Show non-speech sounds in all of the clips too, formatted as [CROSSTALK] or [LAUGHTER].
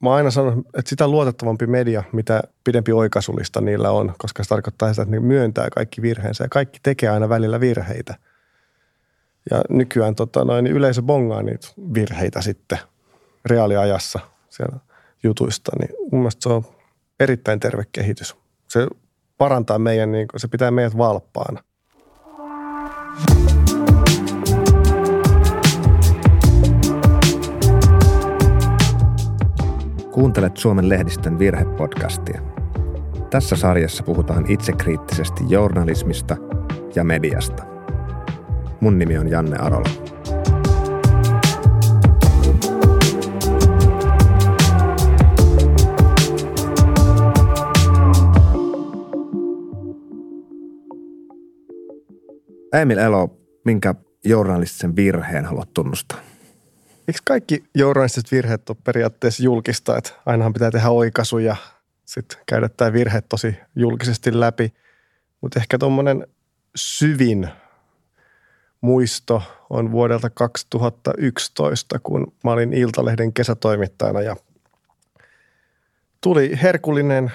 mä aina sanonut, että sitä luotettavampi media, mitä pidempi oikaisulista niillä on, koska se tarkoittaa sitä, että ne myöntää kaikki virheensä ja kaikki tekee aina välillä virheitä. Ja nykyään tota, noin, niin yleisö bongaa niitä virheitä sitten reaaliajassa siellä jutuista, niin mun mielestä se on erittäin terve kehitys. Se parantaa meidän, niin se pitää meidät valppaana. Kuuntelet Suomen lehdistön virhepodcastia. Tässä sarjassa puhutaan itsekriittisesti journalismista ja mediasta. Mun nimi on Janne Arola. Emil Elo, minkä journalistisen virheen haluat tunnustaa? Eikö kaikki journalistiset virheet ole periaatteessa julkista, että ainahan pitää tehdä oikaisuja, sitten käydä tämä virhe tosi julkisesti läpi. Mutta ehkä tuommoinen syvin muisto on vuodelta 2011, kun mä olin Iltalehden kesätoimittajana ja tuli herkullinen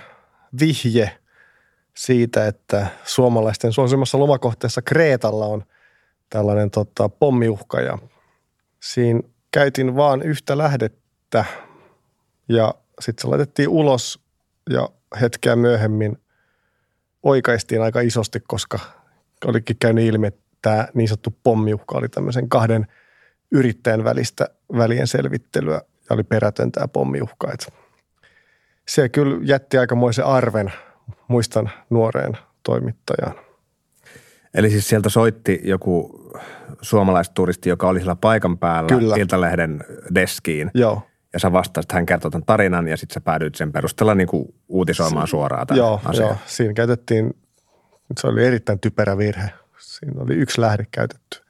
vihje siitä, että suomalaisten suosimmassa lomakohteessa Kreetalla on tällainen tota, pommiuhka ja siinä käytin vaan yhtä lähdettä ja sitten se laitettiin ulos ja hetkeä myöhemmin oikaistiin aika isosti, koska olikin käynyt ilmi, että tämä niin sanottu pommiuhka oli tämmöisen kahden yrittäjän välistä välien selvittelyä ja oli perätön tämä pommiuhka. Et se kyllä jätti aikamoisen arven, muistan nuoreen toimittajaan. Eli siis sieltä soitti joku suomalaisturisti, joka oli siellä paikan päällä Kyllä. Iltalehden deskiin. Joo. Ja sä vastasit, hän kertoi tämän tarinan ja sitten sä päädyit sen perusteella niin kuin uutisoimaan si- suoraan tämän joo, asian. Joo, siinä käytettiin, se oli erittäin typerä virhe. Siinä oli yksi lähde käytetty.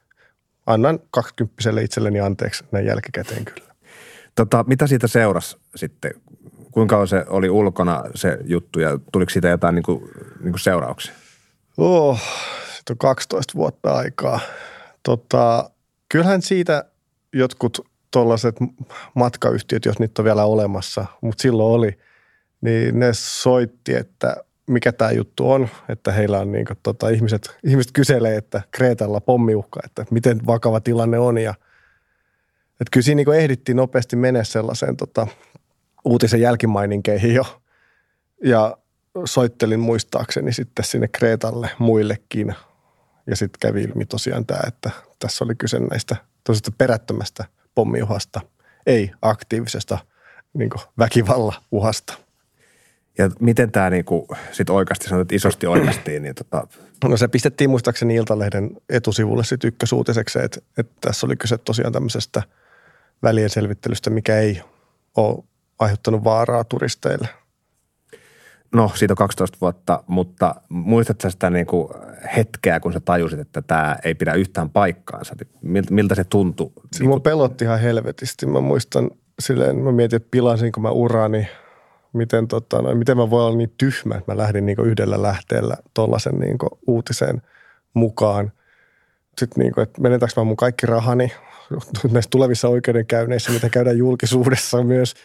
Annan kaksikymppiselle itselleni anteeksi näin jälkikäteen kyllä. Tota, mitä siitä seurasi sitten? Kuinka se oli ulkona se juttu ja tuliko siitä jotain niin kuin, niin kuin seurauksia? Oh, siitä on 12 vuotta aikaa. Tota, kyllähän siitä jotkut tuollaiset matkayhtiöt, jos niitä on vielä olemassa, mutta silloin oli, niin ne soitti, että mikä tämä juttu on, että heillä on niin kuin, tota, ihmiset, ihmiset kyselee, että Kreetalla pommiuhka, että miten vakava tilanne on ja että kyllä siinä niin ehdittiin nopeasti mennä sellaiseen tota, uutisen jälkimaininkeihin jo. Ja soittelin muistaakseni sitten sinne Kreetalle muillekin ja sitten kävi ilmi tosiaan tämä, että tässä oli kyse näistä tosiaan perättömästä pommiuhasta, ei aktiivisesta niin väkivalla uhasta. Ja miten tämä niinku sitten oikeasti sanoit, että isosti oikeasti? Niin tota... No se pistettiin muistaakseni Iltalehden etusivulle sitten ykkösuutiseksi, että, että tässä oli kyse tosiaan tämmöisestä välien selvittelystä, mikä ei ole aiheuttanut vaaraa turisteille – No, siitä on 12 vuotta, mutta muistatko sitä niin kuin hetkeä, kun sä tajusit, että tämä ei pidä yhtään paikkaansa? Miltä se tuntui? Se niin kuin... pelotti ihan helvetisti. Mä muistan silleen, mä mietin, että pilasinko mä urani, miten, tota, no, miten mä voin olla niin tyhmä, että mä lähdin niin yhdellä lähteellä tuollaisen niin uutiseen mukaan. Sitten niin kuin, että menetäänkö mä mun kaikki rahani [LAUGHS] näissä tulevissa oikeudenkäynneissä, mitä käydään julkisuudessa myös –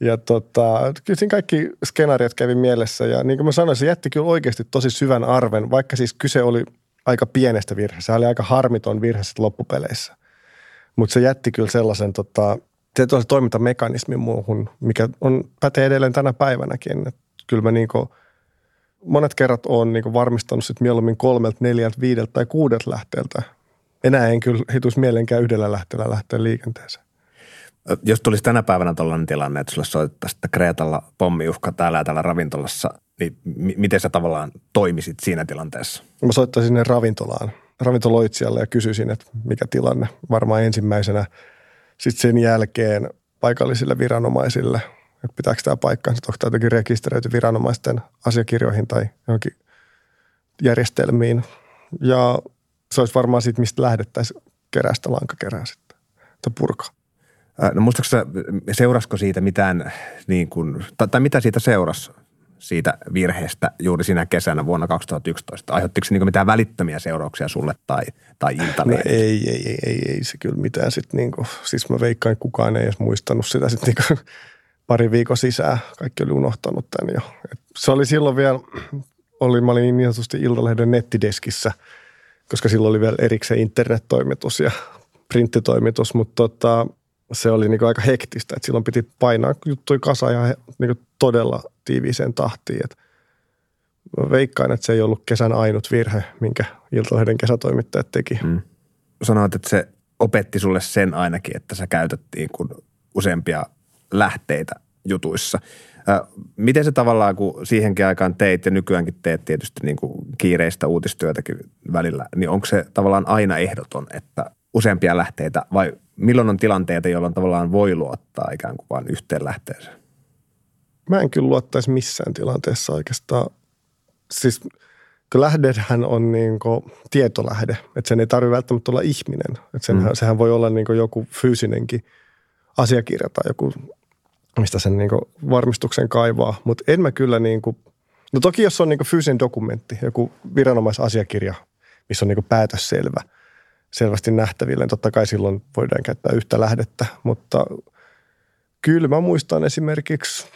ja tota, kyllä siinä kaikki skenaariot kävi mielessä ja niin kuin mä sanoin, se jätti kyllä oikeasti tosi syvän arven, vaikka siis kyse oli aika pienestä virheestä. Se oli aika harmiton virhe loppupeleissä. Mutta se jätti kyllä sellaisen tota, toimintamekanismin muuhun, mikä on pätee edelleen tänä päivänäkin. Et kyllä mä niin kuin, monet kerrat olen niin varmistanut sit mieluummin kolmelta, neljältä, viideltä tai kuudelta lähteeltä. Enää en kyllä hituisi mielenkään yhdellä lähteellä lähteä liikenteeseen. Jos tulisi tänä päivänä tällainen tilanne, että sulle soitettaisiin, että Kreetalla pommiuhka täällä ja täällä ravintolassa, niin m- miten sä tavallaan toimisit siinä tilanteessa? Mä soittaisin sinne ravintolaan, ravintoloitsijalle ja kysyisin, että mikä tilanne varmaan ensimmäisenä. Sitten sen jälkeen paikallisille viranomaisille, että pitääkö tämä paikkaansa, onko tämä jotenkin rekisteröity viranomaisten asiakirjoihin tai johonkin järjestelmiin. Ja se olisi varmaan siitä, mistä lähdettäisiin kerästä lankakerää sitten, että purkaa. No muistaakseni seurasko siitä mitään, niin kuin, tai, tai mitä siitä seurasi siitä virheestä juuri siinä kesänä vuonna 2011? Aiheuttiko se niin mitään välittömiä seurauksia sulle tai, tai No ei, ei, ei, ei, ei, se kyllä mitään sitten niin kuin, siis mä veikkaan, kukaan ei edes muistanut sitä sitten niin kuin [LAUGHS] pari viikon sisään. Kaikki oli unohtanut tämän jo. Et se oli silloin vielä, [CLEARS THROAT] oli, mä olin niin sanotusti Iltalehden nettideskissä, koska silloin oli vielä erikseen internettoimitus ja [LAUGHS] printtitoimitus, mutta tota, se oli niin aika hektistä, että silloin piti painaa juttuja kasa ja niin todella tiiviiseen tahtiin. Et mä veikkaan, että se ei ollut kesän ainut virhe, minkä Iltalehden kesätoimittajat teki. Mm. Sanoit, että se opetti sulle sen ainakin, että sä käytettiin kun useampia lähteitä jutuissa. Miten se tavallaan, kun siihenkin aikaan teit ja nykyäänkin teet tietysti niin kuin kiireistä uutistyötäkin välillä, niin onko se tavallaan aina ehdoton, että useampia lähteitä vai milloin on tilanteita, jolloin tavallaan voi luottaa ikään kuin vain yhteen lähteeseen? Mä en kyllä luottaisi missään tilanteessa oikeastaan. Siis lähdehän on niin tietolähde, että sen ei tarvitse välttämättä olla ihminen. Että senhän, mm. Sehän voi olla niin joku fyysinenkin asiakirja tai joku, mistä sen niin varmistuksen kaivaa. Mutta en mä kyllä niin kuin, no toki jos on niin fyysinen dokumentti, joku viranomaisasiakirja, missä on niin päätös selvä, selvästi nähtäville, totta kai silloin voidaan käyttää yhtä lähdettä. Mutta kyllä mä muistan esimerkiksi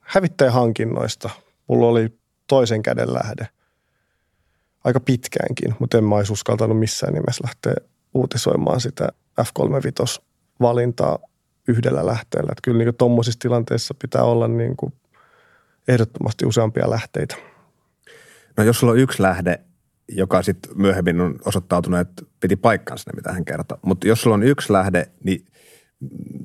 hävittäjähankinnoista. Mulla oli toisen käden lähde aika pitkäänkin, mutta en mä olisi uskaltanut missään nimessä lähteä uutisoimaan sitä F35-valintaa yhdellä lähteellä. Että kyllä niin tuommoisissa tilanteissa pitää olla niin kuin ehdottomasti useampia lähteitä. No jos sulla on yksi lähde, joka sitten myöhemmin on osoittautunut, että piti paikkansa ne, mitä hän kertoi. Mutta jos sulla on yksi lähde, niin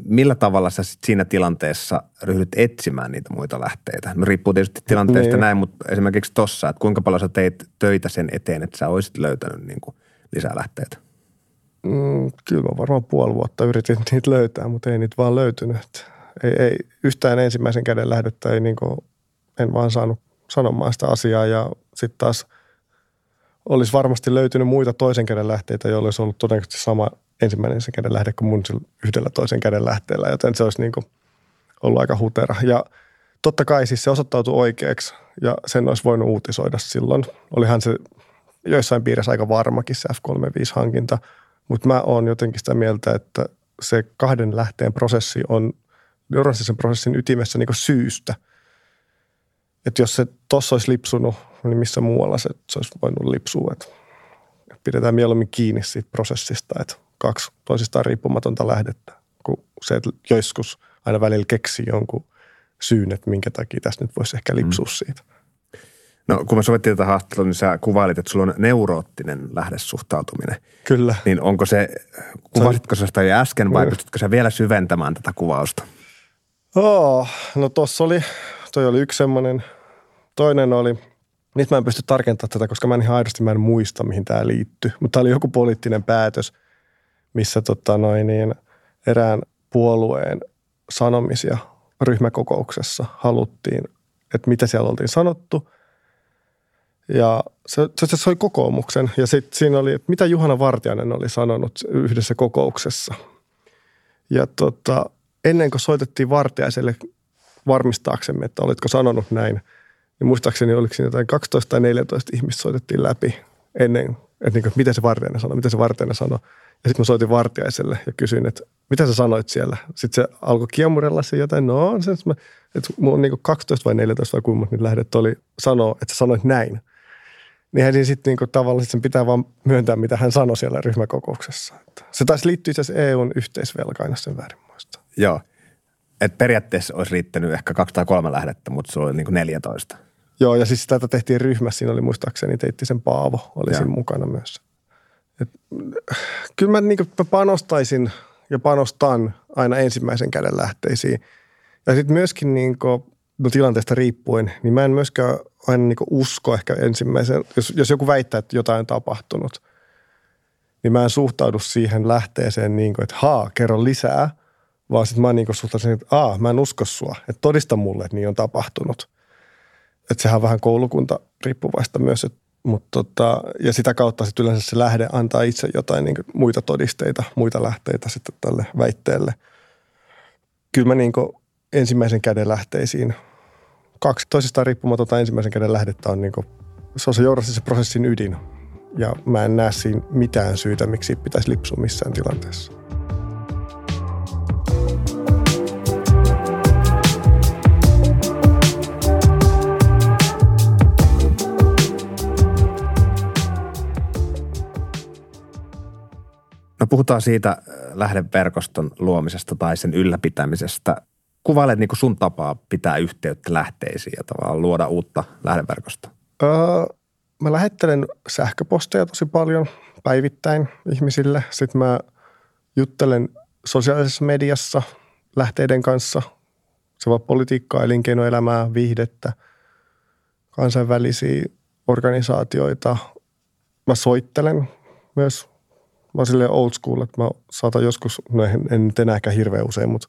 millä tavalla sä sit siinä tilanteessa ryhdyt etsimään niitä muita lähteitä? No riippuu tietysti tilanteesta niin. näin, mutta esimerkiksi tossa, että kuinka paljon sä teit töitä sen eteen, että sä olisit löytänyt niin kuin lisää lähteitä? Mm, kyllä mä varmaan puoli vuotta yritin niitä löytää, mutta ei niitä vaan löytynyt. Ei, ei yhtään ensimmäisen käden lähdettä ei niin kuin, en vaan saanut sanomaan sitä asiaa ja sitten taas olisi varmasti löytynyt muita toisen käden lähteitä, joilla olisi ollut todennäköisesti sama ensimmäinen se käden lähde kuin mun yhdellä toisen käden lähteellä, joten se olisi niin kuin ollut aika hutera. Ja totta kai siis se osoittautui oikeaksi ja sen olisi voinut uutisoida silloin. Olihan se joissain piirissä aika varmakin se F35-hankinta, mutta mä oon jotenkin sitä mieltä, että se kahden lähteen prosessi on neurostisen prosessin ytimessä niin syystä. Että jos se tuossa olisi lipsunut, niin missä muualla se, se olisi voinut lipsua. Että pidetään mieluummin kiinni siitä prosessista, että kaksi toisistaan riippumatonta lähdettä, kun se, että joskus aina välillä keksii jonkun syyn, että minkä takia tässä nyt voisi ehkä lipsua mm. siitä. No kun mä sovittiin tätä haastattelua, niin sä kuvailit, että sulla on neuroottinen lähdesuhtautuminen. Kyllä. Niin onko se, kuvasitko sä sitä jo äsken vai pystytkö sä vielä syventämään tätä kuvausta? Oh, no tossa oli, toi oli yksi semmoinen. Toinen oli, nyt mä en pysty tarkentamaan tätä, koska mä en ihan aidosti mä en muista, mihin tämä liittyy. Mutta tämä oli joku poliittinen päätös, missä tota noin niin, erään puolueen sanomisia ryhmäkokouksessa haluttiin, että mitä siellä oltiin sanottu. Ja se, se, se kokoomuksen ja sitten siinä oli, että mitä Juhana Vartiainen oli sanonut yhdessä kokouksessa. Ja tota, ennen kuin soitettiin Vartiaiselle varmistaaksemme, että olitko sanonut näin, niin muistaakseni oliko siinä jotain 12 tai 14 ihmistä soitettiin läpi ennen, että niin kuin, mitä se Vartiainen sanoi, mitä se Vartiainen sanoi. Ja sitten mä soitin vartiaiselle ja kysyin, että mitä sä sanoit siellä? Sitten se alkoi kiemurella se jotain, no se, että, että mulla on niin 12 vai 14 vai kuinka nyt lähdet oli sanoa, että sä sanoit näin. Niin hän sitten niin tavallaan sen pitää vaan myöntää, mitä hän sanoi siellä ryhmäkokouksessa. Että se taisi liittyä itse asiassa EUn yhteisvelkaina sen väärin muista. Joo. Että periaatteessa olisi riittänyt ehkä kaksi tai kolme lähdettä, mutta se oli niin kuin 14. Joo, ja siis tätä tehtiin ryhmässä. Siinä oli muistaakseni Teittisen Paavo oli siinä mukana myös. Et, kyllä mä, niin kuin, mä panostaisin ja panostan aina ensimmäisen käden lähteisiin. Ja sitten myöskin niin kuin, no tilanteesta riippuen, niin mä en myöskään aina niin usko ehkä ensimmäisen, jos, jos joku väittää, että jotain on tapahtunut, niin mä en suhtaudu siihen lähteeseen niin kuin, että haa, kerro lisää, vaan sitten mä niin suhtaudun että aa, mä en usko sua, että todista mulle, että niin on tapahtunut. Että sehän on vähän koulukunta riippuvaista myös, että Mut tota, ja sitä kautta sitten yleensä se lähde antaa itse jotain niin muita todisteita, muita lähteitä sitten tälle väitteelle. Kyllä mä niin ensimmäisen käden lähteisiin, kaksi toisistaan riippumatonta ensimmäisen käden lähdettä on niin kuin, se on se se prosessin ydin. Ja mä en näe siinä mitään syytä, miksi pitäisi lipsua missään tilanteessa. Puhutaan siitä äh, lähdeverkoston luomisesta tai sen ylläpitämisestä. Kuvailet niin sun tapaa pitää yhteyttä lähteisiin ja tavallaan luoda uutta lähdeverkostoa. Öö, mä lähettelen sähköposteja tosi paljon päivittäin ihmisille. Sitten mä juttelen sosiaalisessa mediassa lähteiden kanssa. Se voi politiikkaa, elinkeinoelämää, viihdettä, kansainvälisiä organisaatioita. Mä soittelen myös. Mä oon silleen old school, että mä saatan joskus, no en, en nyt enääkään hirveän usein, mutta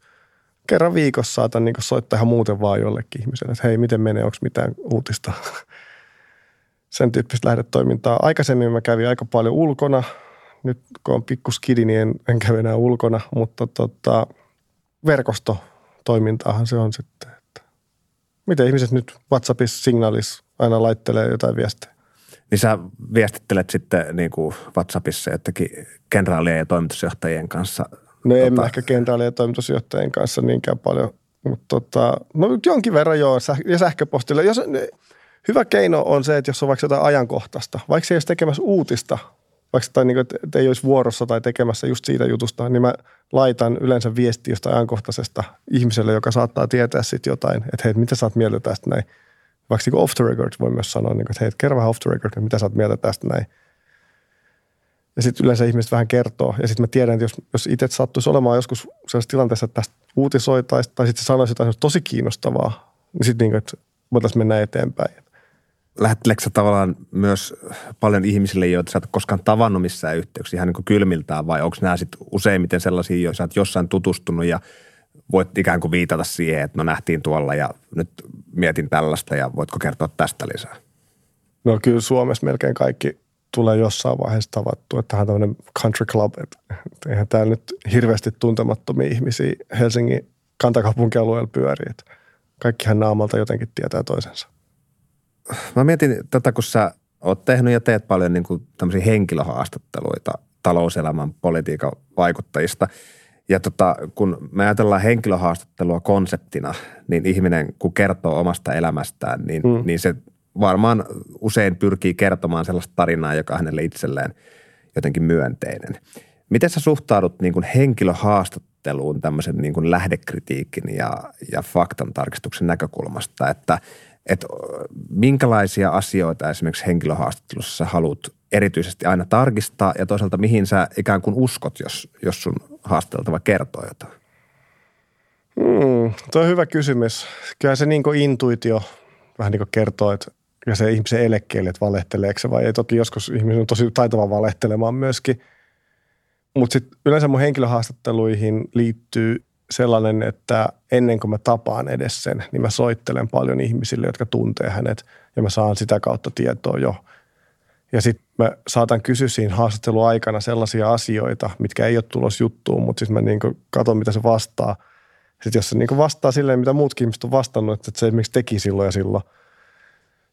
kerran viikossa saatan niin soittaa ihan muuten vaan jollekin ihmiselle, että hei, miten menee, onko mitään uutista [LAUGHS] sen tyyppistä lähdetoimintaa. Aikaisemmin mä kävin aika paljon ulkona. Nyt kun on pikku skidi, niin en, en käy enää ulkona, mutta tota, verkostotoimintaahan se on sitten. Että miten ihmiset nyt WhatsAppissa, Signalissa aina laittelee jotain viestejä? Niin sä viestittelet sitten niin kuin WhatsAppissa jotenkin kenraalien ja toimitusjohtajien kanssa? No tota... en mä ehkä kenraalien ja toimitusjohtajien kanssa niinkään paljon, mutta tota, no jonkin verran joo, ja sähköpostilla. Jos, Hyvä keino on se, että jos on vaikka jotain ajankohtaista, vaikka se ei olisi tekemässä uutista, vaikka tai niin kuin, että ei olisi vuorossa tai tekemässä just siitä jutusta, niin mä laitan yleensä viesti jostain ajankohtaisesta ihmiselle, joka saattaa tietää sitten jotain, että hei, mitä sä oot mieltä tästä näin. Vaikka niin off the record voi myös sanoa, niin kuin, että hei, kerro vähän off the record, mitä sä oot mieltä tästä näin. Ja sitten yleensä ihmiset vähän kertoo. Ja sitten mä tiedän, että jos, jos itse sattuisi olemaan joskus sellaisessa tilanteessa, että tästä uutisoitaisiin, tai sitten sanoisi jotain tosi kiinnostavaa, niin sitten niin voitaisiin mennä eteenpäin lähetteleekö tavallaan myös paljon ihmisille, joita sä et koskaan tavannut missään yhteyksissä ihan niin kuin kylmiltään vai onko nämä sitten useimmiten sellaisia, joissa sä oot jossain tutustunut ja voit ikään kuin viitata siihen, että no nähtiin tuolla ja nyt mietin tällaista ja voitko kertoa tästä lisää? No kyllä Suomessa melkein kaikki tulee jossain vaiheessa tavattu, että tähän tämmöinen country club, että eihän täällä nyt hirveästi tuntemattomia ihmisiä Helsingin kantakaupunkialueella pyörii, että kaikkihan naamalta jotenkin tietää toisensa mä mietin tätä, kun sä oot tehnyt ja teet paljon niin kuin tämmöisiä henkilöhaastatteluita talouselämän politiikan vaikuttajista. Ja tota, kun me ajatellaan henkilöhaastattelua konseptina, niin ihminen kun kertoo omasta elämästään, niin, mm. niin se varmaan usein pyrkii kertomaan sellaista tarinaa, joka hänelle itselleen jotenkin myönteinen. Miten sä suhtaudut niin kuin henkilöhaastatteluun tämmöisen niin kuin lähdekritiikin ja, ja faktan tarkistuksen näkökulmasta, että – että minkälaisia asioita esimerkiksi henkilöhaastattelussa haluat erityisesti aina tarkistaa ja toisaalta mihin sä ikään kuin uskot, jos, jos sun haasteltava kertoo jotain? Hmm, tuo on hyvä kysymys. Kyllä se niin intuitio vähän niin kuin kertoo, että ja se ihmisen elekkeelle, että valehteleeko se vai ei. Toki joskus ihminen on tosi taitava valehtelemaan myöskin. Mutta sitten yleensä mun henkilöhaastatteluihin liittyy sellainen, että ennen kuin mä tapaan edes sen, niin mä soittelen paljon ihmisille, jotka tuntee hänet ja mä saan sitä kautta tietoa jo. Ja sitten mä saatan kysyä siinä haastatteluaikana sellaisia asioita, mitkä ei ole tulos juttuun, mutta sitten mä niin katson, mitä se vastaa. Sitten jos se niin vastaa silleen, mitä muutkin ihmiset on vastannut, että se esimerkiksi teki silloin ja silloin,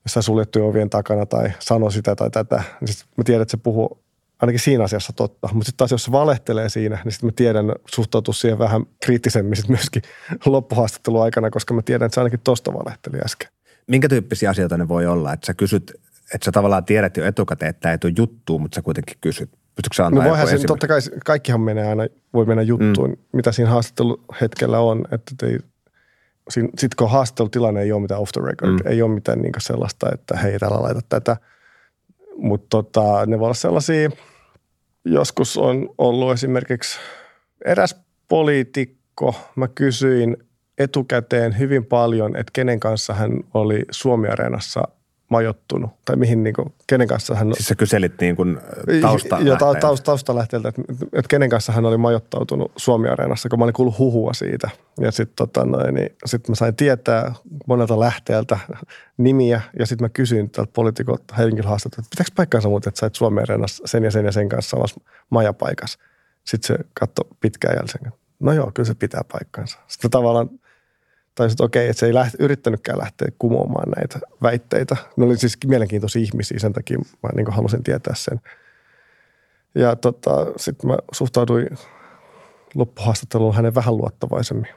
jossain suljettujen ovien takana tai sanoi sitä tai tätä, niin sitten mä tiedän, että se puhuu ainakin siinä asiassa totta. Mutta sitten taas jos se valehtelee siinä, niin sitten mä tiedän suhtautua siihen vähän kriittisemmin sit myöskin [LAUGHS] loppuhaastattelun aikana, koska mä tiedän, että se ainakin tosta valehteli äsken. Minkä tyyppisiä asioita ne voi olla? Että sä kysyt, että sä tavallaan tiedät jo etukäteen, että tämä ei tule juttuun, mutta sä kuitenkin kysyt. Pystytkö sä no voihan se, totta kai kaikkihan menee aina, voi mennä juttuun, mm. mitä siinä haastatteluhetkellä on, että ei, sitten kun haastattelutilanne ei ole mitään off the record, mm. ei ole mitään niin sellaista, että hei, täällä laita tätä. Mutta tota, ne voi olla sellaisia – joskus on ollut esimerkiksi eräs poliitikko, mä kysyin etukäteen hyvin paljon, että kenen kanssa hän oli Suomi-areenassa majottunut, tai mihin, niin kuin, kenen kanssa hän... Siis sä kyselit niin kuin tausta Jo, tausta, taustalähteeltä, että, että kenen kanssa hän oli majoittautunut Suomi-areenassa, kun mä olin kuullut huhua siitä. Ja sitten tota niin sit mä sain tietää monelta lähteeltä nimiä, ja sitten mä kysyin tältä poliitikolta henkilöhaastattelta, että pitääkö paikkaansa muuten, että sait Suomi-areenassa sen ja sen ja sen kanssa samassa majapaikassa. Sitten se katsoi pitkään jälkeen, no joo, kyllä se pitää paikkansa. Sitten tavallaan tai että okei, että se ei lähte, yrittänytkään lähteä kumoamaan näitä väitteitä. Ne oli siis mielenkiintoisia ihmisiä, sen takia mä niin halusin tietää sen. Ja tota, sitten mä suhtauduin loppuhaastatteluun hänen vähän luottavaisemmin.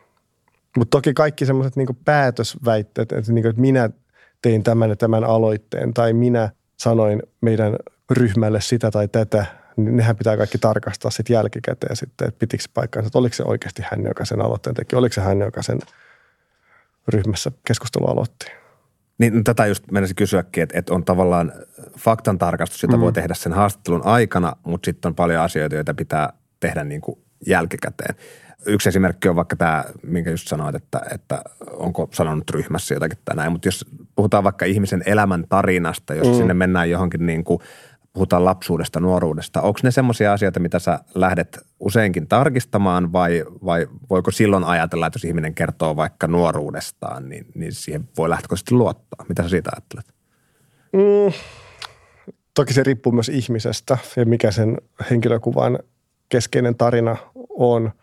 Mutta toki kaikki semmoiset niin päätösväitteet, että, niin kuin, että minä tein tämän ja tämän aloitteen tai minä sanoin meidän ryhmälle sitä tai tätä, niin nehän pitää kaikki tarkastaa sitten jälkikäteen sitten, että pitikö paikkaansa, että oliko se oikeasti hän, joka sen aloitteen teki, oliko se hän, joka sen ryhmässä keskustelu aloitti. Niin no tätä just menisin kysyäkin, että, että on tavallaan faktan tarkastus, jota mm. voi tehdä sen haastattelun aikana, mutta sitten on paljon asioita, joita pitää tehdä niin kuin jälkikäteen. Yksi esimerkki on vaikka tämä, minkä just sanoit, että, että onko sanonut ryhmässä jotakin tai näin, mutta jos puhutaan vaikka ihmisen elämän tarinasta, jos mm. sinne mennään johonkin niin kuin, puhutaan lapsuudesta, nuoruudesta, onko ne semmoisia asioita, mitä sä lähdet useinkin tarkistamaan vai, vai voiko silloin ajatella, että jos ihminen kertoo vaikka nuoruudestaan, niin, niin siihen voi lähtökohtaisesti luottaa? Mitä sä siitä ajattelet? Mm, toki se riippuu myös ihmisestä ja mikä sen henkilökuvan keskeinen tarina on –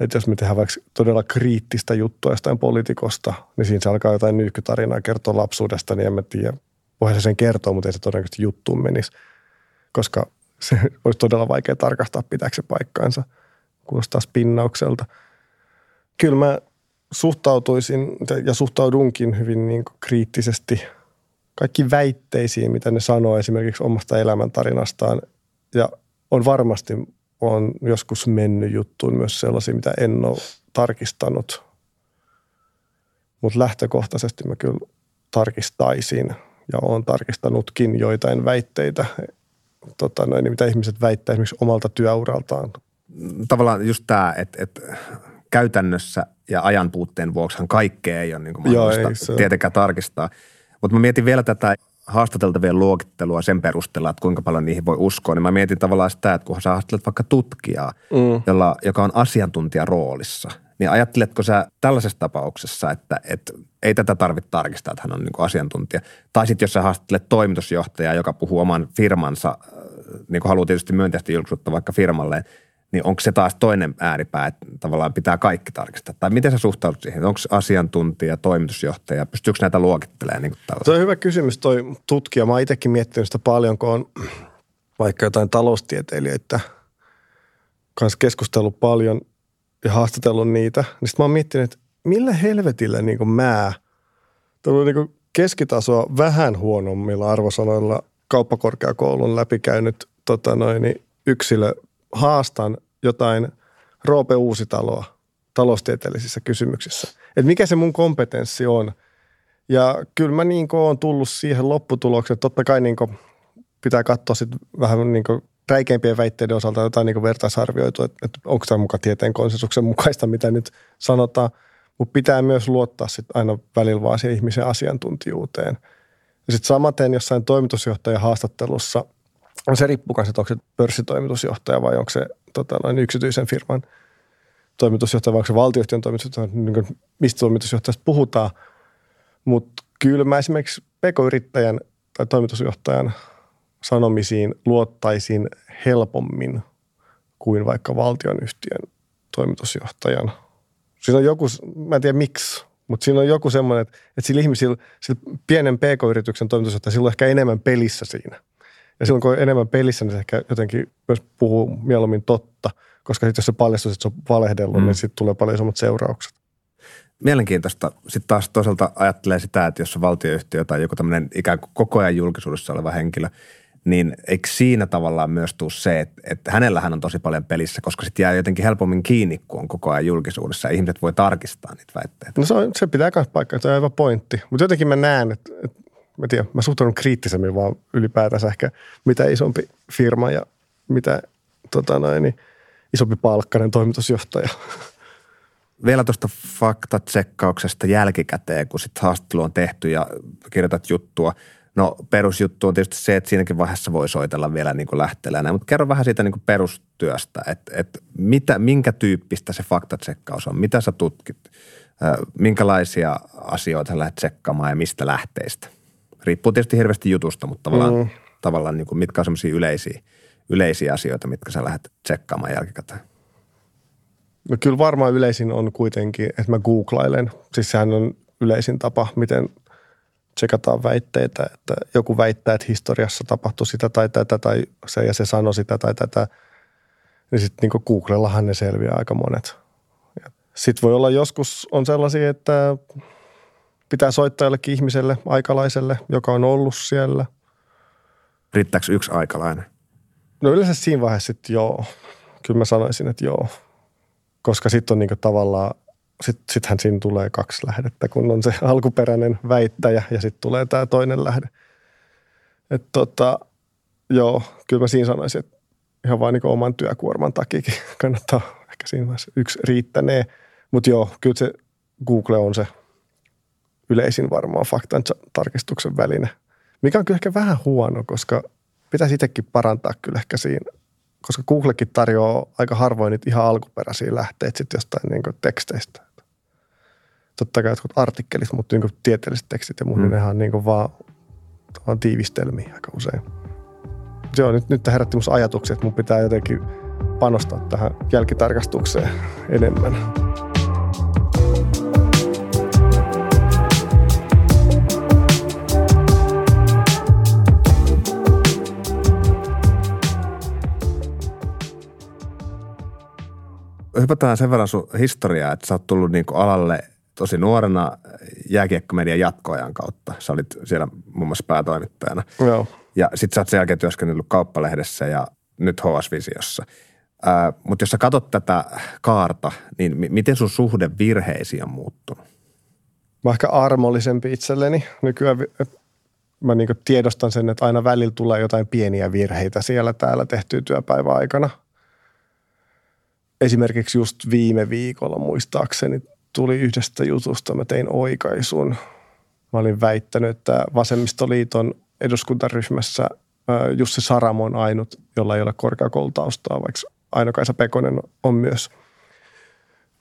että jos me tehdään vaikka todella kriittistä juttua jostain poliitikosta, niin siinä se alkaa jotain nyykkytarinaa kertoa lapsuudesta, niin en mä tiedä. Voihan se sen kertoa, mutta ei se todennäköisesti juttuun menisi, koska se [LAUGHS] olisi todella vaikea tarkastaa, pitääkö se paikkaansa. Kuulostaa spinnaukselta. Kyllä mä suhtautuisin ja suhtaudunkin hyvin niin kriittisesti kaikki väitteisiin, mitä ne sanoo esimerkiksi omasta elämäntarinastaan. Ja on varmasti on joskus mennyt juttuun myös sellaisia, mitä en ole tarkistanut. Mutta lähtökohtaisesti mä kyllä tarkistaisin ja olen tarkistanutkin joitain väitteitä, tota noin, mitä ihmiset väittää esimerkiksi omalta työuraltaan. Tavallaan just tämä, että, että käytännössä ja ajan puutteen vuoksihan kaikkea ei ole niin kuin Joo, ei, se... tietenkään tarkistaa. Mutta mä mietin vielä tätä haastateltavien luokittelua sen perusteella, että kuinka paljon niihin voi uskoa, niin mä mietin tavallaan sitä, että kun sä haastattelet vaikka tutkijaa, mm. jolla, joka on asiantuntija roolissa, niin ajatteletko sä tällaisessa tapauksessa, että, että ei tätä tarvitse tarkistaa, että hän on niin kuin asiantuntija? Tai sitten jos sä haastattelet toimitusjohtajaa, joka puhuu oman firmansa, äh, niin kuin haluaa tietysti myönteistä julkisuutta vaikka firmalleen, niin onko se taas toinen ääripää, että tavallaan pitää kaikki tarkistaa? Tai miten sä suhtaudut siihen? Onko asiantuntija, toimitusjohtaja, pystyykö näitä luokittelemaan? Niin se on hyvä kysymys toi tutkija. Mä oon itsekin miettinyt sitä paljon, kun on vaikka jotain taloustieteilijöitä kanssa keskustellut paljon ja haastatellut niitä. Niin sitten mä oon miettinyt, että millä helvetillä niin mä, niin keskitasoa vähän huonommilla arvosanoilla kauppakorkeakoulun läpikäynyt tota noin, yksilö haastan jotain Roope Uusitaloa taloustieteellisissä kysymyksissä. Että mikä se mun kompetenssi on. Ja kyllä mä niin oon tullut siihen lopputulokseen, että totta kai niin pitää katsoa sit vähän niin räikeimpien väitteiden osalta jotain niin vertaisarvioitu, että, että onko tämä mukaan tieteen konsensuksen mukaista, mitä nyt sanotaan. Mutta pitää myös luottaa sit aina välillä vaan siihen ihmisen asiantuntijuuteen. Ja sitten samaten jossain toimitusjohtajan haastattelussa – on se riippuu kanssa, että onko se pörssitoimitusjohtaja vai onko se tota, noin yksityisen firman toimitusjohtaja vai onko se valtioyhtiön toimitusjohtaja, niin mistä toimitusjohtajasta puhutaan. Mutta kyllä mä esimerkiksi pk-yrittäjän tai toimitusjohtajan sanomisiin luottaisin helpommin kuin vaikka valtionyhtiön toimitusjohtajan. Siinä on joku, mä en tiedä miksi, mutta siinä on joku semmoinen, että, että sillä ihmisillä, sillä pienen pk-yrityksen toimitusjohtaja, sillä on ehkä enemmän pelissä siinä – ja silloin kun on enemmän pelissä, niin se ehkä jotenkin myös puhuu mieluummin totta, koska sitten jos se paljastuu, että se on valehdellut, niin mm. niin sitten tulee paljon isommat seuraukset. Mielenkiintoista. Sitten taas toisaalta ajattelee sitä, että jos on valtioyhtiö tai joku tämmöinen ikään kuin koko ajan julkisuudessa oleva henkilö, niin eikö siinä tavallaan myös tuu se, että, että hänellähän on tosi paljon pelissä, koska sitten jää jotenkin helpommin kiinni, kun on koko ajan julkisuudessa ja ihmiset voi tarkistaa niitä väitteitä. No se, on, se pitää myös paikkaa, se on aivan pointti. Mutta jotenkin mä näen, että, että mä tiedän, mä suhtaudun kriittisemmin vaan ylipäätänsä ehkä mitä isompi firma ja mitä tota noin, niin isompi palkkainen toimitusjohtaja. [LAUGHS] Vielä tuosta faktatsekkauksesta jälkikäteen, kun sitten haastattelu on tehty ja kirjoitat juttua. No perusjuttu on tietysti se, että siinäkin vaiheessa voi soitella vielä niin lähteellä mutta kerro vähän siitä niin kuin perustyöstä, että, että mitä, minkä tyyppistä se faktatsekkaus on, mitä sä tutkit, minkälaisia asioita lähdet tsekkaamaan ja mistä lähteistä? riippuu tietysti hirveästi jutusta, mutta tavallaan, mm. tavallaan niin kuin mitkä on semmoisia yleisiä, yleisiä asioita, mitkä sä lähdet tsekkaamaan jälkikäteen? No kyllä varmaan yleisin on kuitenkin, että mä googlailen. Siis sehän on yleisin tapa, miten tsekataan väitteitä, että joku väittää, että historiassa tapahtui sitä tai tätä tai se ja se sanoi sitä tai tätä. Niin sitten niin Googlellahan ne selviää aika monet. Sitten voi olla joskus on sellaisia, että pitää soittaa jollekin ihmiselle, aikalaiselle, joka on ollut siellä. Riittääkö yksi aikalainen? No yleensä siinä vaiheessa sitten joo. Kyllä mä sanoisin, että joo. Koska sitten on niinku tavallaan, sitten sittenhän siinä tulee kaksi lähdettä, kun on se alkuperäinen väittäjä ja sitten tulee tämä toinen lähde. Että tota, joo, kyllä mä siinä sanoisin, että ihan vain niin oman työkuorman takiakin [LAUGHS] kannattaa ehkä siinä vaiheessa yksi riittänee. Mutta joo, kyllä se Google on se yleisin varmaan faktan tarkistuksen väline, mikä on kyllä ehkä vähän huono, koska pitäisi itsekin parantaa kyllä ehkä siinä, koska Googlekin tarjoaa aika harvoin niitä ihan alkuperäisiä lähteitä sitten jostain niin teksteistä. Totta kai jotkut artikkelit, mutta niin tieteelliset tekstit ja muut, hmm. nehän on niin vaan, vaan tiivistelmiä aika usein. Joo, nyt, nyt herätti minusta ajatuksia, että mun pitää jotenkin panostaa tähän jälkitarkastukseen enemmän. hypätään sen verran sun historiaa, että sä oot tullut niin alalle tosi nuorena jääkiekkomedian jatkoajan kautta. Sä olit siellä muun muassa päätoimittajana. Joo. Ja sit sä oot sen jälkeen työskennellyt kauppalehdessä ja nyt HS Visiossa. Mutta jos sä katsot tätä kaarta, niin m- miten sun suhde virheisiin on muuttunut? Mä ehkä armollisempi itselleni. Nykyään mä niin tiedostan sen, että aina välillä tulee jotain pieniä virheitä siellä täällä tehtyä työpäivän aikana – esimerkiksi just viime viikolla muistaakseni tuli yhdestä jutusta, mä tein oikaisun. Mä olin väittänyt, että Vasemmistoliiton eduskuntaryhmässä Jussi Saramo on ainut, jolla ei ole korkeakoulutaustaa, vaikka Aino-Kaisa Pekonen on myös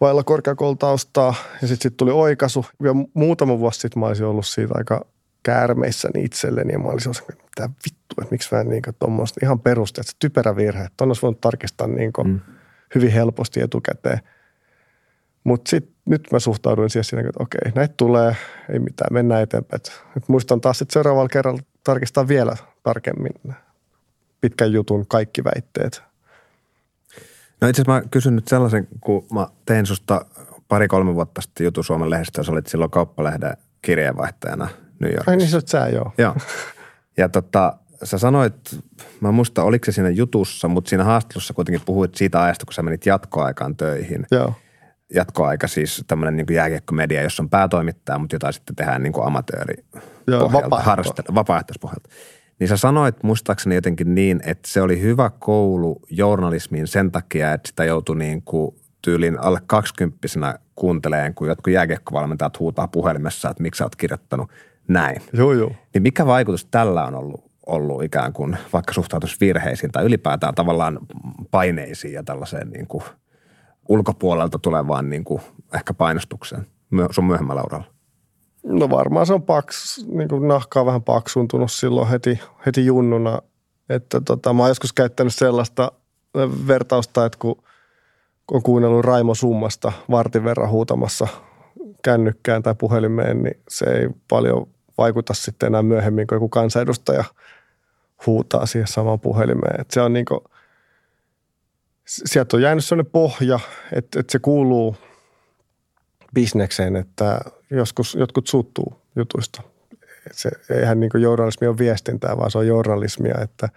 vailla korkeakoulutaustaa. Ja sitten sit tuli oikaisu. Ja muutama vuosi sitten mä olisin ollut siitä aika käärmeissäni itselleni. Ja mä olisin että mitä vittu, että miksi mä en niin tuommoista ihan perusteet, että typerä virhe. Tuonne olisi voinut tarkistaa niin kuin, mm hyvin helposti etukäteen. Mutta sitten nyt mä suhtauduin siihen siinä, että okei, näitä tulee, ei mitään, mennään eteenpäin. Et muistan taas sitten seuraavalla kerralla tarkistaa vielä tarkemmin pitkän jutun kaikki väitteet. No itse asiassa mä kysyn nyt sellaisen, kun mä tein susta pari-kolme vuotta sitten jutun Suomen lehdestä, sä olit silloin kauppalehden kirjeenvaihtajana New Yorkissa. Ai niin sä sä, joo. Joo. Ja tota, sä sanoit, mä muista oliko se siinä jutussa, mutta siinä haastattelussa kuitenkin puhuit siitä ajasta, kun sä menit jatkoaikaan töihin. Joo. Jatkoaika siis tämmöinen niin jääkiekkomedia, jossa on päätoimittaja, mutta jota sitten tehdään niin kuin amatööri vapaaehtoispohjalta. vapaaehtoispohjalta. Niin sä sanoit muistaakseni jotenkin niin, että se oli hyvä koulu journalismiin sen takia, että sitä joutui niin kuin tyylin alle kaksikymppisenä kuunteleen, kun jotkut jääkiekkovalmentajat huutaa puhelimessa, että miksi sä oot kirjoittanut näin. Joo, joo. Niin mikä vaikutus tällä on ollut ollut ikään kuin vaikka suhtautuisi virheisiin tai ylipäätään tavallaan paineisiin ja tällaiseen niin kuin ulkopuolelta tulevaan niin kuin ehkä painostukseen sun myöhemmällä uralla? No varmaan se on paks, niin kuin nahkaa vähän paksuntunut silloin heti, heti junnuna. Että tota, mä oon joskus käyttänyt sellaista vertausta, että kun on kuunnellut Raimo Summasta vartin verran huutamassa kännykkään tai puhelimeen, niin se ei paljon vaikuta sitten enää myöhemmin, kun joku kansanedustaja – huutaa siihen samaan puhelimeen. Että se on niinku, sieltä on jäänyt sellainen pohja, että, että se kuuluu bisnekseen, että joskus jotkut suuttuu jutuista. Se, eihän niin journalismi ole viestintää, vaan se on journalismia, että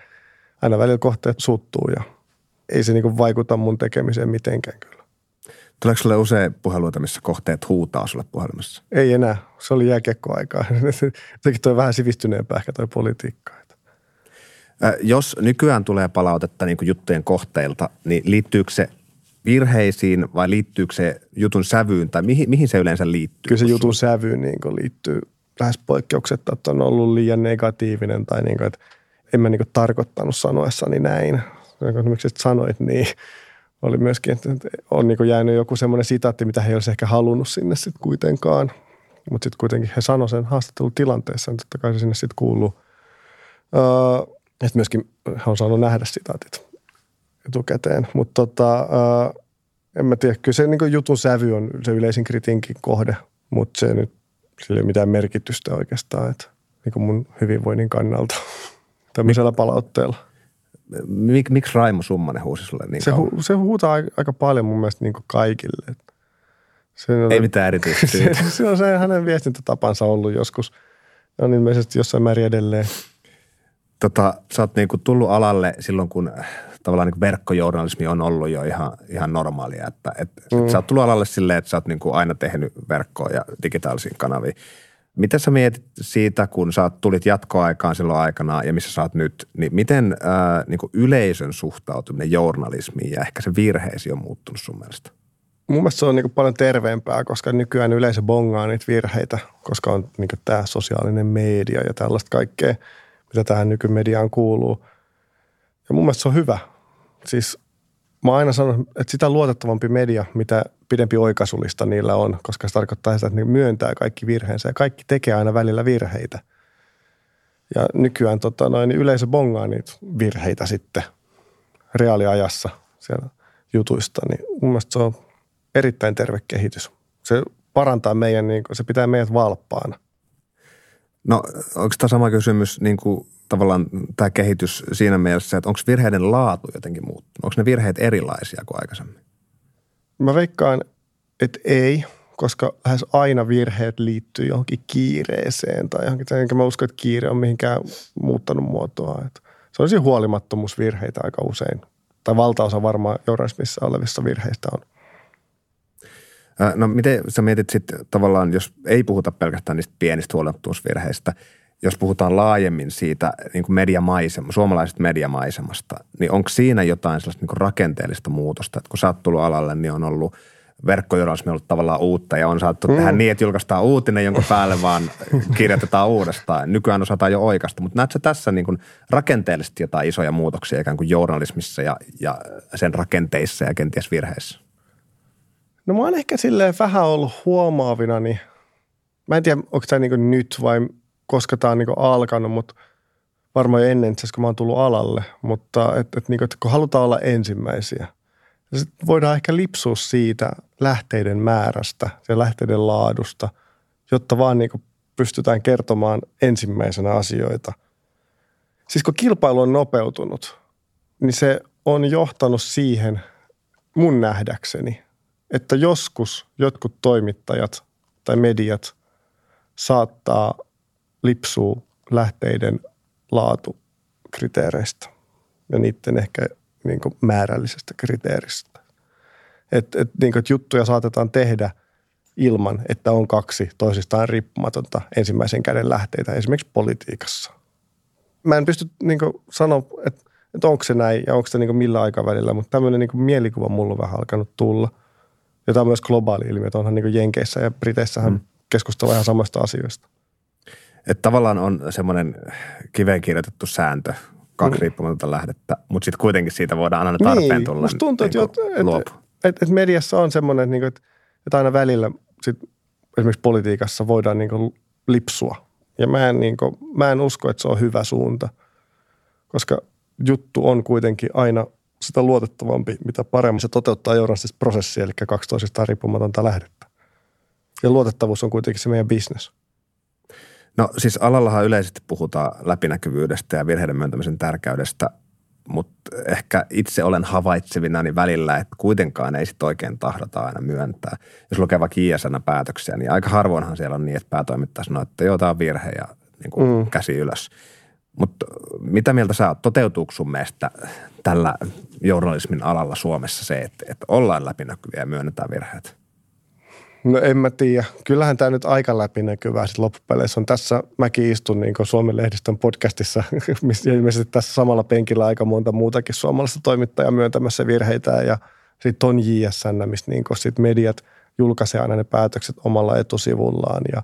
aina välillä kohteet suuttuu ja ei se niin vaikuta mun tekemiseen mitenkään kyllä. Tuleeko sulle usein puheluita, missä kohteet huutaa sulle puhelimessa? Ei enää. Se oli jääkiekkoaikaa. [LAUGHS] Sekin toi vähän sivistyneempää ehkä toi politiikka. Jos nykyään tulee palautetta niin juttujen kohteilta, niin liittyykö se virheisiin vai liittyykö se jutun sävyyn tai mihin, mihin se yleensä liittyy? Kyllä se jutun sävyyn niin liittyy lähes poikkeuksetta, että on ollut liian negatiivinen tai niin kuin, että en mä niin tarkoittanut sanoessani näin. Miksi sanoit niin? Oli myöskin, että on niin jäänyt joku semmoinen sitaatti, mitä he ei olisi ehkä halunnut sinne sitten kuitenkaan. Mutta sitten kuitenkin he sanoivat sen haastattelutilanteessa, niin totta kai se sinne sitten kuuluu. Öö, että myöskin hän on saanut nähdä sitaatit etukäteen. Mutta tota, ää, en mä tiedä, kyllä se niin jutun sävy on se yleisin kritiinkin kohde, mutta se nyt, sillä ei ole mitään merkitystä oikeastaan, että niin mun hyvinvoinnin kannalta [LAUGHS] tämmöisellä palautteella. Mik, miksi Raimo Summanen huusi sulle niin se, hu, se huutaa aika paljon mun mielestä niin kaikille. Se on, Ei mitään erityistä [LAUGHS] se, se, on se hänen viestintätapansa ollut joskus. On ilmeisesti jossain määrin edelleen. Tota, sä oot niinku tullut alalle silloin, kun tavallaan niin verkkojournalismi on ollut jo ihan, ihan normaalia. Että, et, mm. et sä oot tullut alalle silleen, että sä oot niinku aina tehnyt verkkoa ja digitaalisiin kanaviin. Mitä sä mietit siitä, kun sä tulit jatkoaikaan silloin aikana ja missä sä oot nyt, niin miten ää, niin yleisön suhtautuminen journalismiin ja ehkä se virheesi on muuttunut sun mielestä? Mun mielestä se on niin paljon terveempää, koska nykyään yleisö bongaa niitä virheitä, koska on niin tämä sosiaalinen media ja tällaista kaikkea, mitä tähän nykymediaan kuuluu. Ja mun mielestä se on hyvä. Siis mä aina sanon, että sitä luotettavampi media, mitä pidempi oikaisulista niillä on, koska se tarkoittaa sitä, että ne myöntää kaikki virheensä ja kaikki tekee aina välillä virheitä. Ja nykyään tota, noin, niin yleisö bongaa niitä virheitä sitten reaaliajassa siellä jutuista, niin mun mielestä se on erittäin terve kehitys. Se parantaa meidän, niin se pitää meidät valppaana. No onko tämä sama kysymys niin kuin tavallaan tämä kehitys siinä mielessä, että onko virheiden laatu jotenkin muuttunut? Onko ne virheet erilaisia kuin aikaisemmin? Mä veikkaan, että ei, koska lähes aina virheet liittyy johonkin kiireeseen tai johonkin, enkä mä usko, että kiire on mihinkään muuttanut muotoa. Että se on siis huolimattomuusvirheitä aika usein. Tai valtaosa varmaan journalismissa olevissa virheistä on. No miten sä mietit sitten tavallaan, jos ei puhuta pelkästään niistä pienistä huolimattomuusvirheistä, jos puhutaan laajemmin siitä niin kuin mediamaisema, suomalaisesta mediamaisemasta, niin onko siinä jotain sellaista niin kuin rakenteellista muutosta? Että kun sä oot tullut alalle, niin on ollut verkkojournalismi ollut tavallaan uutta ja on saattu mm. tehdä niin, että julkaistaan uutinen, jonka päälle vaan kirjoitetaan uudestaan. Nykyään osataan jo oikeasta, mutta näetkö tässä niin kuin rakenteellisesti jotain isoja muutoksia ikään kuin journalismissa ja, ja sen rakenteissa ja kenties virheissä? No mä oon ehkä silleen vähän ollut huomaavina, niin mä en tiedä, onko tämä niin nyt vai koska tämä on niin alkanut, mutta varmaan jo ennen itse kun mä oon tullut alalle, mutta et, et, niin et, kun halutaan olla ensimmäisiä, niin sit voidaan ehkä lipsua siitä lähteiden määrästä ja lähteiden laadusta, jotta vaan niin pystytään kertomaan ensimmäisenä asioita. Siis kun kilpailu on nopeutunut, niin se on johtanut siihen mun nähdäkseni, että joskus jotkut toimittajat tai mediat saattaa lipsuu lähteiden laatukriteereistä ja niiden ehkä niin kuin määrällisestä kriteeristä. Et, et, niin kuin, että juttuja saatetaan tehdä ilman, että on kaksi toisistaan riippumatonta ensimmäisen käden lähteitä, esimerkiksi politiikassa. Mä en pysty niin kuin, sanoa, että, että onko se näin ja onko se niin kuin, millä aikavälillä, mutta tämmöinen niin kuin, mielikuva mulla on vähän alkanut tulla. Ja tämä on myös globaali ilmiö, että onhan niin kuin Jenkeissä ja Briteissähän mm. keskustellaan ihan samasta asioista. Että tavallaan on semmoinen kiveen kirjoitettu sääntö, kaksi mm. riippumatonta lähdettä, mutta sitten kuitenkin siitä voidaan aina tarpeen niin, tulla. Musta tuntuu, niin että, että, että, että mediassa on semmoinen, että, että, että aina välillä sit esimerkiksi politiikassa voidaan niin kuin lipsua. Ja mä en, niin kuin, mä en usko, että se on hyvä suunta, koska juttu on kuitenkin aina sitä luotettavampi, mitä paremmin se toteuttaa journalistista prosessia, eli kaksi toisistaan riippumatonta lähdettä. Ja luotettavuus on kuitenkin se meidän business. No siis alallahan yleisesti puhutaan läpinäkyvyydestä ja virheiden myöntämisen tärkeydestä, mutta ehkä itse olen havaitsevina niin välillä, että kuitenkaan ei sitten oikein tahdota aina myöntää. Jos lukee vaikka päätöksiä, niin aika harvoinhan siellä on niin, että päätoimittaja sanoo, että joo, tämä on virhe ja niin kuin mm. käsi ylös. Mutta mitä mieltä sä? Toteutuuko sun mielestä tällä journalismin alalla Suomessa se, että, että ollaan läpinäkyviä ja myönnetään virheet? No en mä tiedä. Kyllähän tämä nyt aika läpinäkyvää sitten loppupeleissä on. Tässä mäkin istun niin Suomen lehdistön podcastissa, [LAUGHS] missä ilmeisesti tässä samalla penkillä aika monta muutakin suomalaista toimittajaa myöntämässä virheitä ja sitten on JSN, mistä niin sit mediat julkaisee aina ne päätökset omalla etusivullaan ja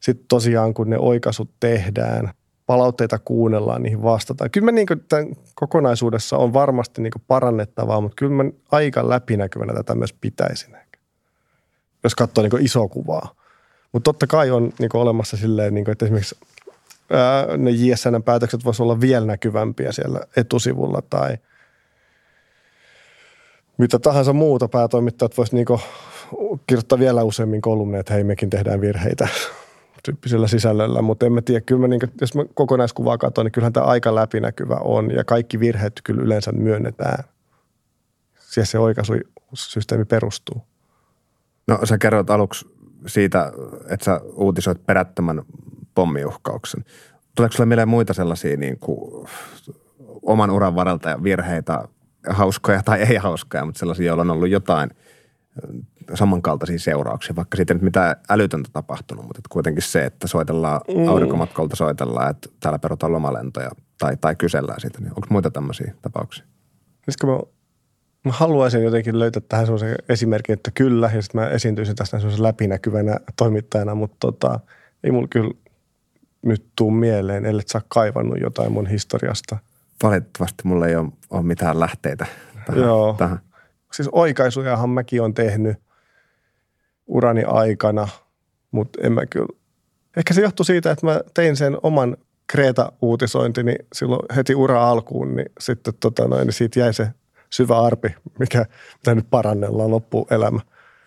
sitten tosiaan kun ne oikaisut tehdään, palautteita kuunnellaan, niihin vastataan. Kyllä mä niin tämän kokonaisuudessa on varmasti niin parannettavaa, mutta kyllä mä aika läpinäkyvänä tätä myös pitäisin jos katsoo niin isoa kuvaa. Mutta totta kai on niin olemassa silleen, niin kuin, että esimerkiksi ää, ne JSN-päätökset voisivat olla vielä näkyvämpiä siellä etusivulla tai mitä tahansa muuta päätoimittajat voisivat niin kirjoittaa vielä useammin kolumneja, että hei mekin tehdään virheitä tyyppisellä sisällöllä, mutta en mä tiedä, kyllä mä niin jos mä kokonaiskuvaa katson, niin kyllähän tämä aika läpinäkyvä on ja kaikki virheet kyllä yleensä myönnetään. Siihen se oikaisusysteemi perustuu. No sä kerroit aluksi siitä, että sä uutisoit perättömän pommiuhkauksen. Tuleeko sinulle mieleen muita sellaisia niin kuin, oman uran varalta virheitä, hauskoja tai ei hauskoja, mutta sellaisia, joilla on ollut jotain samankaltaisia seurauksia, vaikka siitä ei nyt mitään älytöntä tapahtunut, mutta kuitenkin se, että soitellaan mm. aurinkomatkolta soitellaan, että täällä perutaan lomalentoja tai, tai kysellään siitä, niin onko muita tämmöisiä tapauksia? Siis mä, mä haluaisin jotenkin löytää tähän sellaisen esimerkin, että kyllä, ja sitten mä esiintyisin tästä sellaisen läpinäkyvänä toimittajana, mutta tota, ei mulla kyllä nyt tuu mieleen, ellei sä kaivannut jotain mun historiasta. Valitettavasti mulla ei ole, ole mitään lähteitä tähän. Joo. Tähän. Siis oikaisujahan mäkin on tehnyt urani aikana, mutta en mä kyllä. Ehkä se johtui siitä, että mä tein sen oman Kreta-uutisointini silloin heti ura alkuun, niin sitten tota noin, niin siitä jäi se syvä arpi, mikä, mitä nyt parannellaan loppuelämä.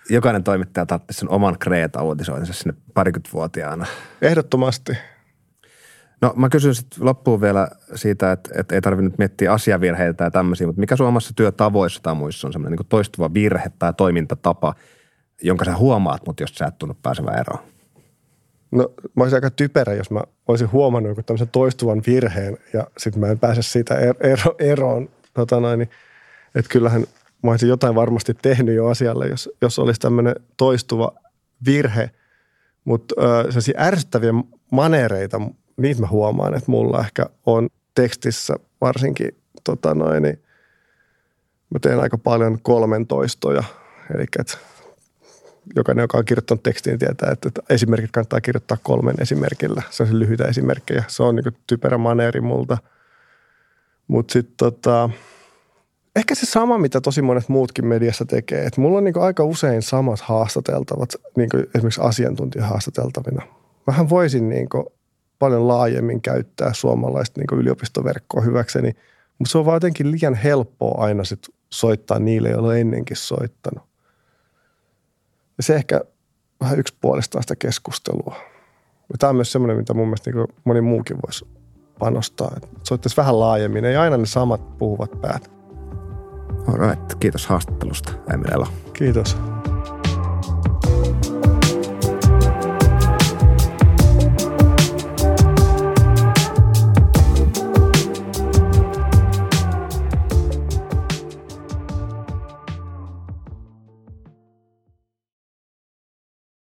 Jokainen toimittaja tarvitsisi sen oman Kreta-uutisointinsa sinne parikymmentävuotiaana. Ehdottomasti. No mä kysyn sitten loppuun vielä siitä, että, että ei tarvitse nyt miettiä asiavirheitä ja tämmöisiä, mutta mikä sun omassa työtavoissa tai muissa on semmoinen niin toistuva virhe tai toimintatapa, jonka sä huomaat, mutta jos sä et tunnu pääsevän eroon? No mä olisin aika typerä, jos mä olisin huomannut joku tämmöisen toistuvan virheen ja sitten mä en pääse siitä er-, ero, eroon. Tota noin, niin, että kyllähän mä olisin jotain varmasti tehnyt jo asialle, jos, jos olisi tämmöinen toistuva virhe. Mutta sellaisia ärsyttäviä manereita niitä mä huomaan, että mulla ehkä on tekstissä varsinkin tota noin, niin mä teen aika paljon kolmen toistoja. Eli että jokainen, joka on kirjoittanut tekstiin, tietää, että, esimerkit kannattaa kirjoittaa kolmen esimerkillä. Se on se lyhyitä esimerkkejä. Se on niin typerä maneeri multa. Mutta sitten tota, ehkä se sama, mitä tosi monet muutkin mediassa tekee. Että mulla on niin aika usein samat haastateltavat, niin esimerkiksi asiantuntija-haastateltavina. Mähän voisin niin paljon laajemmin käyttää suomalaista niin yliopistoverkkoa hyväkseni, mutta se on vaan jotenkin liian helppoa aina sit soittaa niille, joilla on ennenkin soittanut. Ja se ehkä vähän yksipuolistaa sitä keskustelua. Ja tämä on myös semmoinen, mitä mun mielestä niin moni muukin voisi panostaa. Että soittaisi vähän laajemmin, ei aina ne samat puhuvat päät. All right. Kiitos haastattelusta, Emil Elo. Kiitos.